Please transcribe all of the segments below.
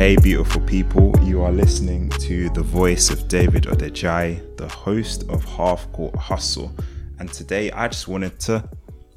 Hey, beautiful people, you are listening to the voice of David Odejai, the host of Half Court Hustle. And today I just wanted to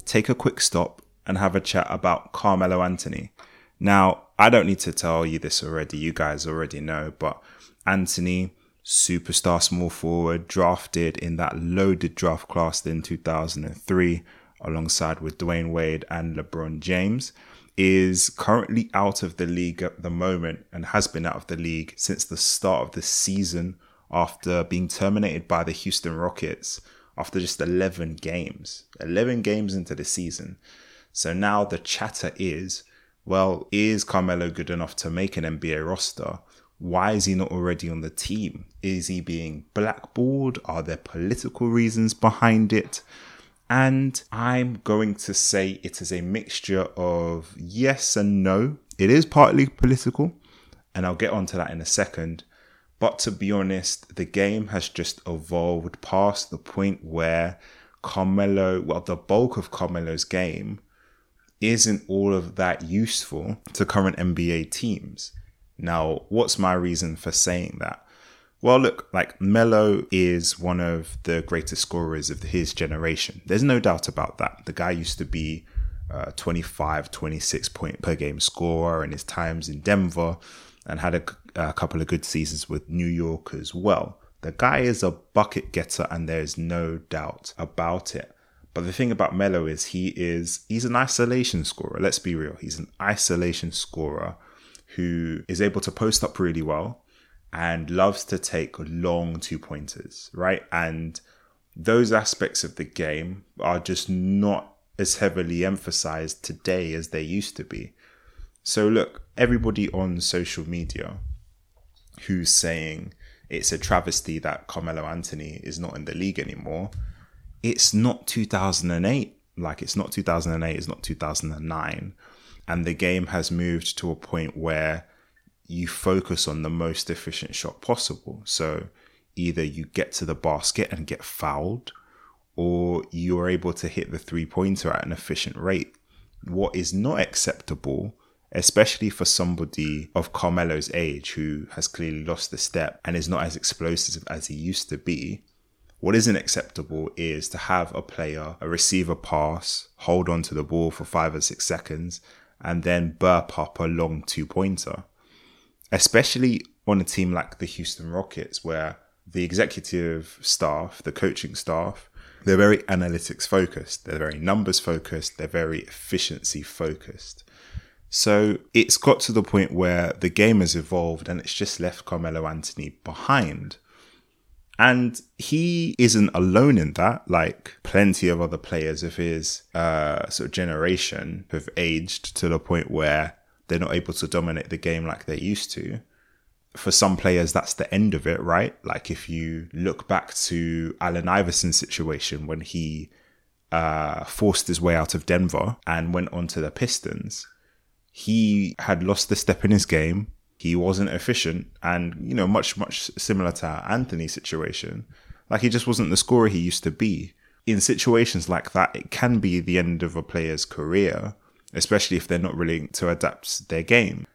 take a quick stop and have a chat about Carmelo Anthony. Now, I don't need to tell you this already, you guys already know, but Anthony, superstar small forward, drafted in that loaded draft class in 2003 alongside with Dwyane Wade and LeBron James is currently out of the league at the moment and has been out of the league since the start of the season after being terminated by the Houston Rockets after just 11 games. 11 games into the season. So now the chatter is well, is Carmelo good enough to make an NBA roster? Why is he not already on the team? Is he being blackballed? Are there political reasons behind it? And I'm going to say it is a mixture of yes and no. It is partly political, and I'll get onto that in a second. But to be honest, the game has just evolved past the point where Carmelo, well, the bulk of Carmelo's game isn't all of that useful to current NBA teams. Now, what's my reason for saying that? Well, look, like Melo is one of the greatest scorers of his generation. There's no doubt about that. The guy used to be uh, 25, 26 point per game scorer in his times in Denver and had a, a couple of good seasons with New York as well. The guy is a bucket getter and there's no doubt about it. But the thing about Melo is he is he's an isolation scorer. Let's be real. He's an isolation scorer who is able to post up really well and loves to take long two pointers, right? And those aspects of the game are just not as heavily emphasized today as they used to be. So, look, everybody on social media who's saying it's a travesty that Carmelo Anthony is not in the league anymore, it's not 2008. Like, it's not 2008, it's not 2009. And the game has moved to a point where you focus on the most efficient shot possible. So either you get to the basket and get fouled, or you're able to hit the three pointer at an efficient rate. What is not acceptable, especially for somebody of Carmelo's age who has clearly lost the step and is not as explosive as he used to be, what isn't acceptable is to have a player, a receiver pass, hold on to the ball for five or six seconds, and then burp up a long two pointer especially on a team like the Houston Rockets, where the executive staff, the coaching staff, they're very analytics focused, they're very numbers focused, they're very efficiency focused. So it's got to the point where the game has evolved and it's just left Carmelo Anthony behind. And he isn't alone in that. Like plenty of other players of his uh, sort of generation have aged to the point where they're not able to dominate the game like they used to. For some players, that's the end of it, right? Like if you look back to Allen Iverson's situation when he uh, forced his way out of Denver and went on to the Pistons, he had lost the step in his game. He wasn't efficient, and you know, much much similar to Anthony's situation. Like he just wasn't the scorer he used to be. In situations like that, it can be the end of a player's career especially if they're not willing to adapt their game.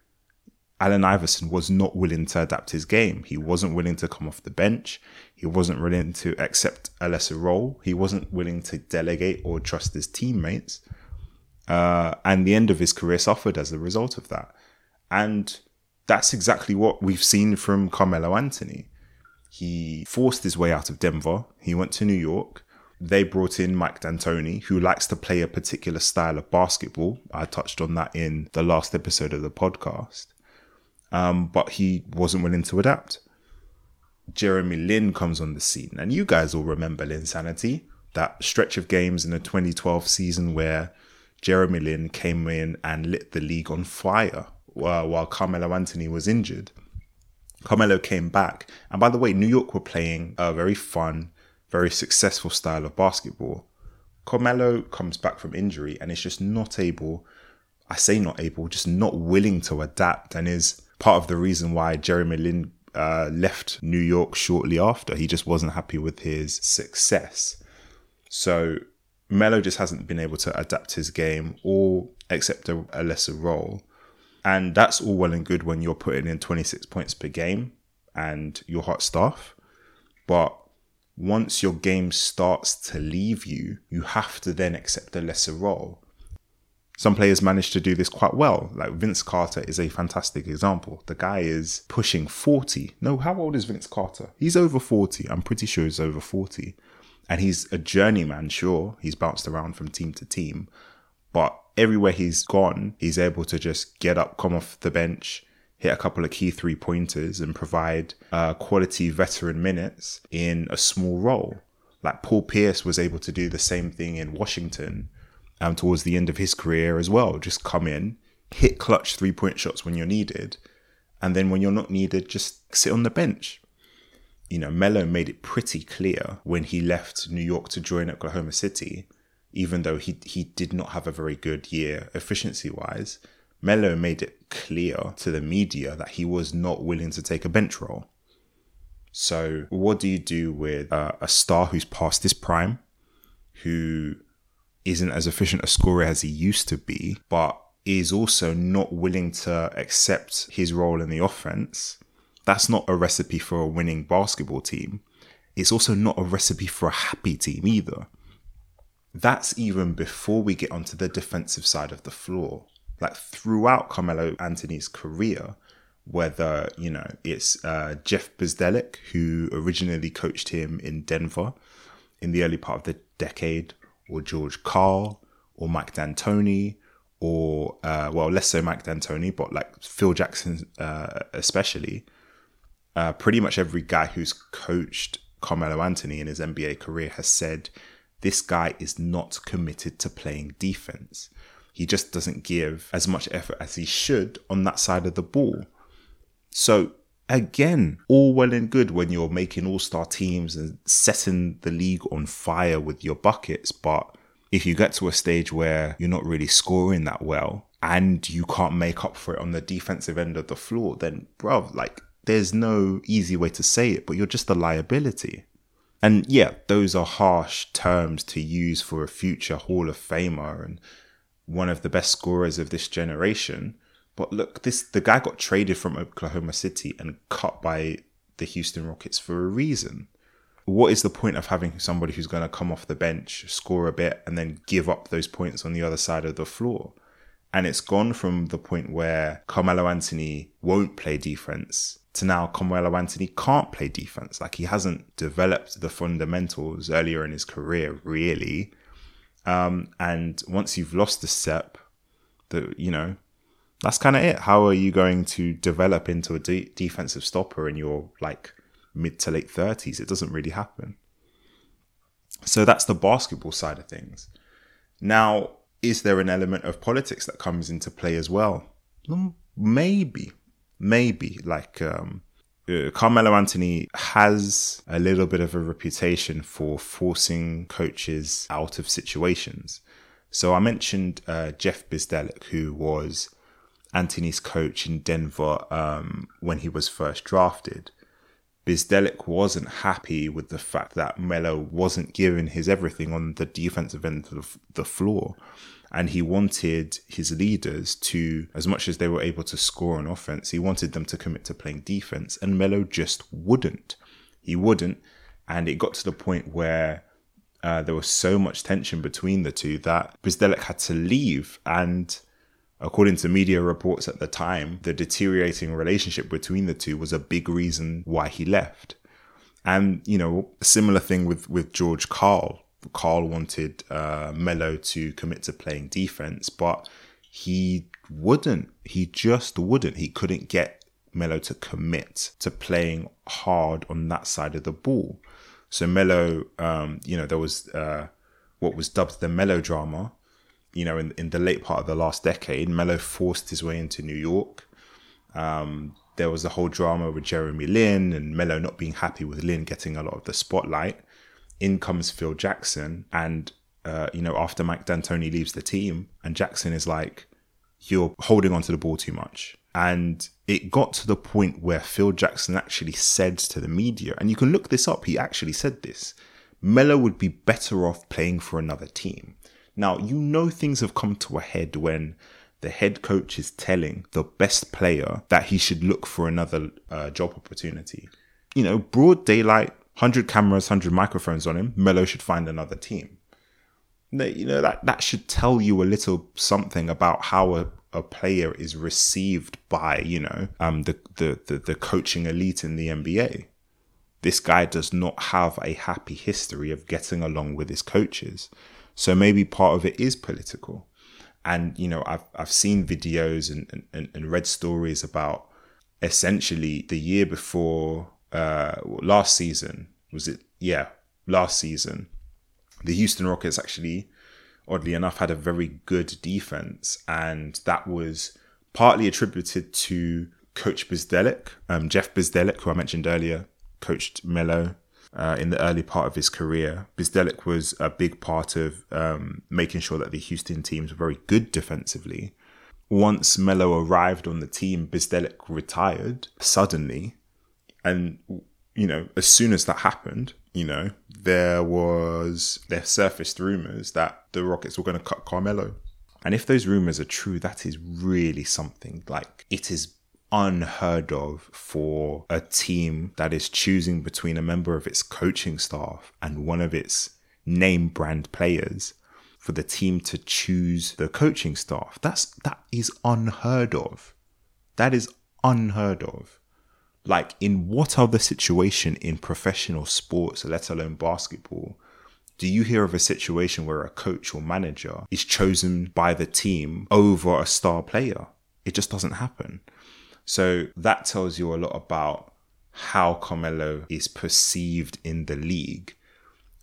Allen Iverson was not willing to adapt his game. He wasn't willing to come off the bench. He wasn't willing to accept a lesser role. He wasn't willing to delegate or trust his teammates. Uh, and the end of his career suffered as a result of that. And that's exactly what we've seen from Carmelo Anthony. He forced his way out of Denver. He went to New York they brought in Mike D'Antoni, who likes to play a particular style of basketball. I touched on that in the last episode of the podcast. Um, but he wasn't willing to adapt. Jeremy Lin comes on the scene, and you guys all remember Linsanity, that stretch of games in the 2012 season where Jeremy Lin came in and lit the league on fire while, while Carmelo Anthony was injured. Carmelo came back, and by the way, New York were playing a very fun, very successful style of basketball. Carmelo comes back from injury and is just not able, I say not able, just not willing to adapt and is part of the reason why Jeremy Lin uh, left New York shortly after. He just wasn't happy with his success. So Melo just hasn't been able to adapt his game or accept a, a lesser role. And that's all well and good when you're putting in 26 points per game and your hot stuff. But once your game starts to leave you, you have to then accept a lesser role. Some players manage to do this quite well. Like Vince Carter is a fantastic example. The guy is pushing 40. No, how old is Vince Carter? He's over 40. I'm pretty sure he's over 40. And he's a journeyman, sure. He's bounced around from team to team. But everywhere he's gone, he's able to just get up, come off the bench, hit a couple of key three pointers, and provide uh, quality veteran minutes in a small role. Like Paul Pierce was able to do the same thing in Washington um, towards the end of his career as well. Just come in, hit clutch three point shots when you're needed, and then when you're not needed, just sit on the bench. You know, Melo made it pretty clear when he left New York to join Oklahoma City even though he he did not have a very good year efficiency wise, Melo made it clear to the media that he was not willing to take a bench role. So, what do you do with uh, a star who's past his prime, who isn't as efficient a scorer as he used to be, but is also not willing to accept his role in the offense? That's not a recipe for a winning basketball team. It's also not a recipe for a happy team either that's even before we get onto the defensive side of the floor. Like throughout Carmelo Anthony's career, whether, you know, it's uh, Jeff Bzdelik, who originally coached him in Denver in the early part of the decade, or George Karl, or Mike D'Antoni, or, uh, well, less so Mike D'Antoni, but like Phil Jackson uh, especially. Uh, pretty much every guy who's coached Carmelo Anthony in his NBA career has said this guy is not committed to playing defense. He just doesn't give as much effort as he should on that side of the ball. So, again, all well and good when you're making all star teams and setting the league on fire with your buckets. But if you get to a stage where you're not really scoring that well and you can't make up for it on the defensive end of the floor, then, bro, like, there's no easy way to say it, but you're just a liability. And yeah, those are harsh terms to use for a future Hall of Famer and one of the best scorers of this generation. But look, this the guy got traded from Oklahoma City and cut by the Houston Rockets for a reason. What is the point of having somebody who's going to come off the bench, score a bit, and then give up those points on the other side of the floor? And it's gone from the point where Carmelo Anthony won't play defense to now Carmelo Anthony can't play defense. Like he hasn't developed the fundamentals earlier in his career, really. Um, and once you've lost the step, the you know, that's kind of it. How are you going to develop into a de- defensive stopper in your like mid to late thirties? It doesn't really happen. So that's the basketball side of things. Now, is there an element of politics that comes into play as well? Maybe, maybe like um, uh, Carmelo Anthony has a little bit of a reputation for forcing coaches out of situations. So I mentioned uh, Jeff Bzdelik, who was Anthony's coach in Denver um, when he was first drafted. Bzdelik wasn't happy with the fact that Melo wasn't giving his everything on the defensive end of the floor and he wanted his leaders to, as much as they were able to score on offense, he wanted them to commit to playing defense, and Melo just wouldn't. He wouldn't, and it got to the point where uh, there was so much tension between the two that Bzdelik had to leave, and according to media reports at the time, the deteriorating relationship between the two was a big reason why he left. And you know, similar thing with with George Karl Karl wanted uh, to commit to playing defense, but he wouldn't. He just wouldn't. He couldn't get Melo to commit to playing hard on that side of the ball. So Melo, um, you know, there was uh, what was dubbed the melodrama. You know, in in the late part of the last decade, Melo forced his way into New York. Um, there was the whole drama with Jeremy Lin and Melo not being happy with Lin getting a lot of the spotlight in comes Phil Jackson, and uh, you know after Mike D'Antoni leaves the team, and Jackson is like, "You're holding onto the ball too much." And it got to the point where Phil Jackson actually said to the media, and you can look this up, he actually said this Melo would be better off playing for another team. Now, you know things have come to a head when the head coach is telling the best player that he should look for another uh, job opportunity. You know, broad daylight, 100 cameras, 100 microphones on him, Melo should find another team. You know, that, that should tell you a little something about how a, a player is received by, you know, um, the, the, the, the coaching elite in the NBA. This guy does not have a happy history of getting along with his coaches. So maybe part of it is political. And, you know, I've, I've seen videos and, and, and read stories about essentially the year before uh, last season was it? Yeah, last season, the Houston Rockets actually, oddly enough, had a very good defense, and that was partly attributed to Coach Bzdelik, um, Jeff Bzdelik, who I mentioned earlier, coached Melo uh, in the early part of his career. Bzdelik was a big part of um, making sure that the Houston teams were very good defensively. Once Melo arrived on the team, Bzdelik retired suddenly, and you know, as soon as that happened, you know, there was there surfaced rumors that the Rockets were going to cut Carmelo. And if those rumors are true, that is really something. Like it is unheard of for a team that is choosing between a member of its coaching staff and one of its name brand players for the team to choose the coaching staff. That's that is unheard of. That is unheard of. Like, in what other situation in professional sports, let alone basketball, do you hear of a situation where a coach or manager is chosen by the team over a star player? It just doesn't happen. So that tells you a lot about how Carmelo is perceived in the league.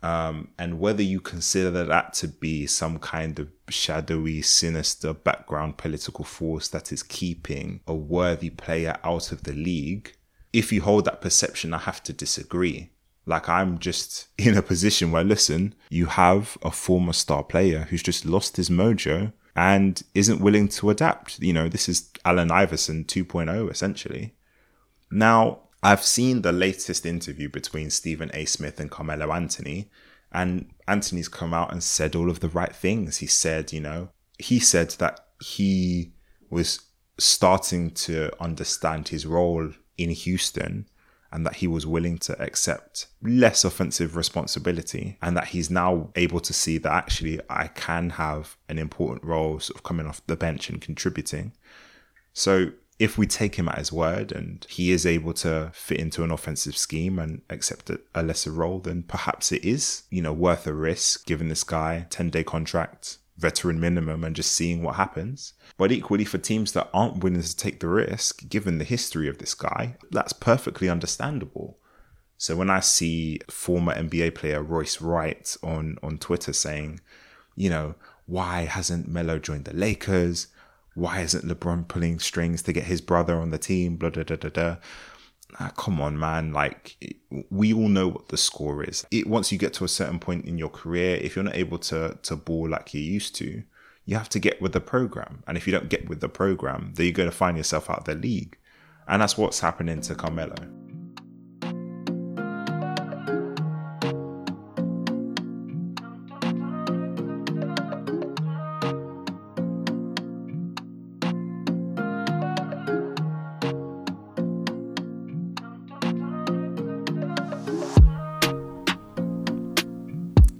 Um, and whether you consider that to be some kind of shadowy, sinister background political force that is keeping a worthy player out of the league, if you hold that perception, I have to disagree. Like I'm just in a position where, listen, you have a former star player who's just lost his mojo and isn't willing to adapt. You know, this is Allen Iverson 2.0 essentially. Now, I've seen the latest interview between Stephen A. Smith and Carmelo Anthony, and Anthony's come out and said all of the right things. He said, you know, he said that he was starting to understand his role in Houston and that he was willing to accept less offensive responsibility and that he's now able to see that actually I can have an important role sort of coming off the bench and contributing. So if we take him at his word and he is able to fit into an offensive scheme and accept a lesser role, then perhaps it is, you know, worth a risk given this guy 10 day contract veteran minimum and just seeing what happens. But equally, for teams that aren't willing to take the risk, given the history of this guy, that's perfectly understandable. So when I see former NBA player Royce White on, on Twitter saying, you know, why hasn't Melo joined the Lakers? Why isn't LeBron pulling strings to get his brother on the team? Blah, blah, blah, blah, blah ah, come on, man. Like, we all know what the score is. It once you get to a certain point in your career, if you're not able to to ball like you used to, you have to get with the program. And if you don't get with the program, then you're going to find yourself out of the league. And that's what's happening to Carmelo.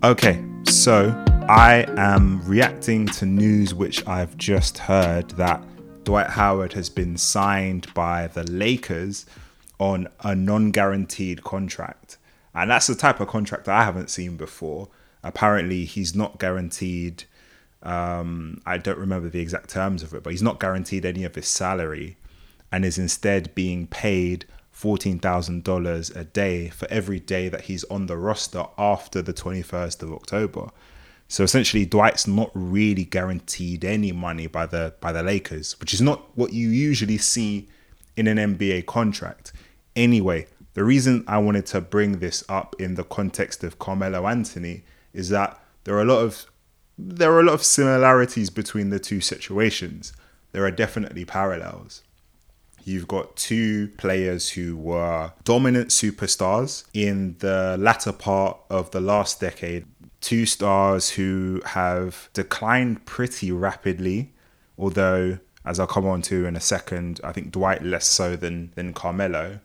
Okay, so I am reacting to news which I've just heard that Dwight Howard has been signed by the Lakers on a non guaranteed contract. And that's the type of contract I haven't seen before. Apparently, he's not guaranteed. Um, I don't remember the exact terms of it, but he's not guaranteed any of his salary and is instead being paid $14,000 a day for every day that he's on the roster after the 21st of October. So essentially Dwight's not really guaranteed any money by the by the Lakers, which is not what you usually see in an NBA contract. Anyway, the reason I wanted to bring this up in the context of Carmelo Anthony is that there are a lot of there are a lot of similarities between the two situations. There are definitely parallels. You've got two players who were dominant superstars in the latter part of the last decade. Two stars who have declined pretty rapidly Although, as I'll come on to in a second, I think Dwight less so than than Carmelo.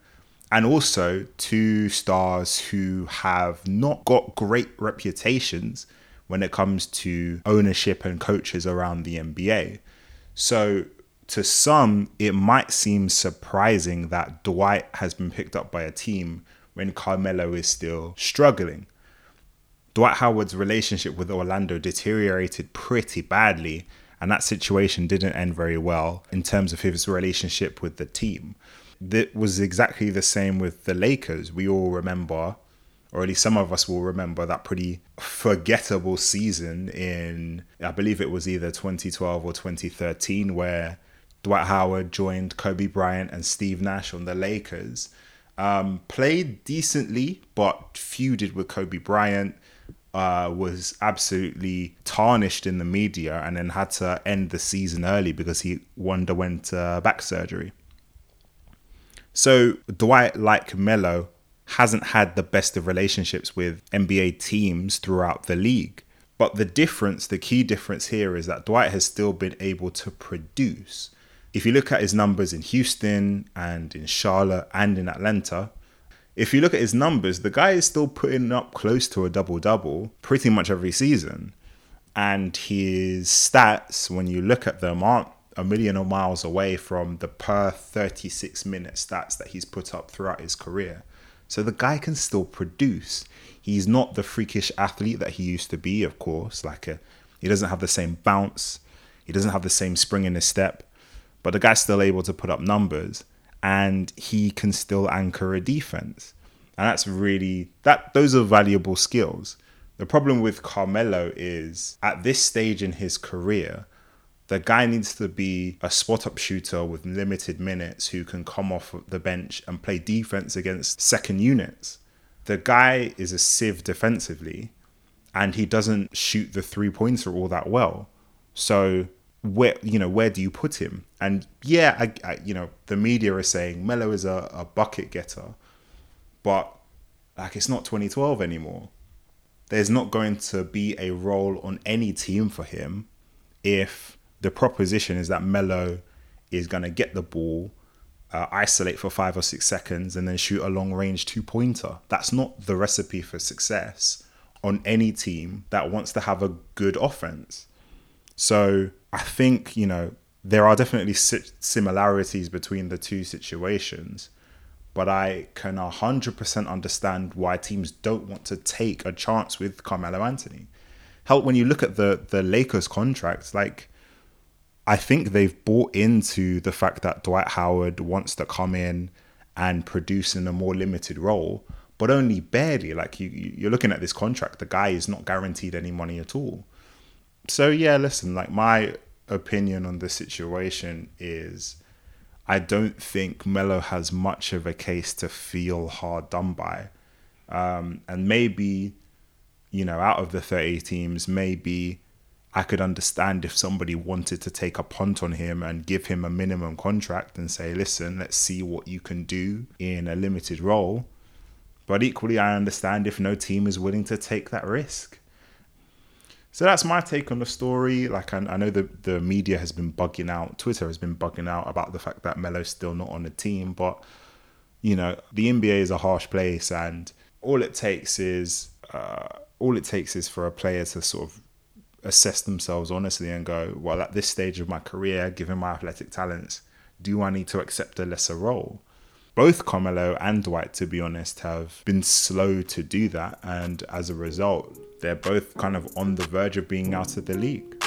And also two stars who have not got great reputations when it comes to ownership and coaches around the NBA. So to some, it might seem surprising that Dwight has been picked up by a team when Carmelo is still struggling. Dwight Howard's relationship with Orlando deteriorated pretty badly, and that situation didn't end very well in terms of his relationship with the team. That was exactly the same with the Lakers. We all remember, or at least some of us will remember, that pretty forgettable season in, I believe it was either 2012 or 2013, where Dwight Howard joined Kobe Bryant and Steve Nash on the Lakers. Um, played decently, but feuded with Kobe Bryant uh, was absolutely tarnished in the media and then had to end the season early because he underwent uh, back surgery. So Dwight, like Melo, hasn't had the best of relationships with NBA teams throughout the league. But the difference, the key difference here is that Dwight has still been able to produce. If you look at his numbers in Houston and in Charlotte and in Atlanta, if you look at his numbers, the guy is still putting up close to a double double pretty much every season. And his stats, when you look at them, aren't a million of miles away from the per 36 minute stats that he's put up throughout his career. So the guy can still produce. He's not the freakish athlete that he used to be, of course. Like a, he doesn't have the same bounce, he doesn't have the same spring in his step, but the guy's still able to put up numbers and he can still anchor a defense. And that's really that those are valuable skills. The problem with Carmelo is at this stage in his career, the guy needs to be a spot up shooter with limited minutes who can come off the bench and play defense against second units. The guy is a sieve defensively and he doesn't shoot the three pointer all that well. So where you know where do you put him? And yeah, I, I, you know the media is saying Melo is a, a bucket getter, but like it's not 2012 anymore. There's not going to be a role on any team for him if the proposition is that Melo is going to get the ball, uh, isolate for five or six seconds, and then shoot a long range two pointer. That's not the recipe for success on any team that wants to have a good offense. So I think, you know, there are definitely similarities between the two situations, but I can 100% understand why teams don't want to take a chance with Carmelo Anthony. Help when you look at the the Lakers contracts, like I think they've bought into the fact that Dwight Howard wants to come in and produce in a more limited role, but only barely. Like you, you're looking at this contract, the guy is not guaranteed any money at all so yeah, listen, like my opinion on the situation is I don't think Melo has much of a case to feel hard done by. Um, and maybe, you know, out of the 30 teams, maybe I could understand if somebody wanted to take a punt on him and give him a minimum contract and say, listen, let's see what you can do in a limited role. But equally, I understand if no team is willing to take that risk. So that's my take on the story. Like I, I, know the the media has been bugging out, Twitter has been bugging out about the fact that Melo's still not on the team, but you know the NBA is a harsh place, and all it takes is uh, all it takes is for a player to sort of assess themselves honestly and go, well, at this stage of my career, given my athletic talents, do I need to accept a lesser role? Both Carmelo and Dwight, to be honest, have been slow to do that, and as a result, they're both kind of on the verge of being out of the league.